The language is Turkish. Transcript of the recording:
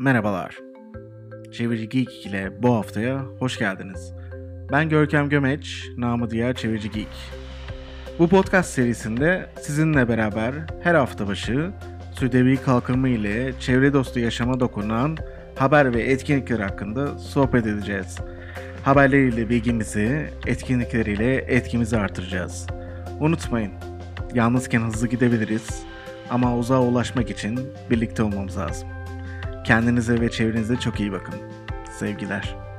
Merhabalar. Çevirici Geek ile bu haftaya hoş geldiniz. Ben Görkem Gömeç, namı diğer Çevirici Geek. Bu podcast serisinde sizinle beraber her hafta başı Südevi kalkınma ile çevre dostu yaşama dokunan haber ve etkinlikler hakkında sohbet edeceğiz. Haberleriyle bilgimizi, etkinlikleriyle etkimizi artıracağız. Unutmayın, yalnızken hızlı gidebiliriz ama uzağa ulaşmak için birlikte olmamız lazım. Kendinize ve çevrenize çok iyi bakın. Sevgiler.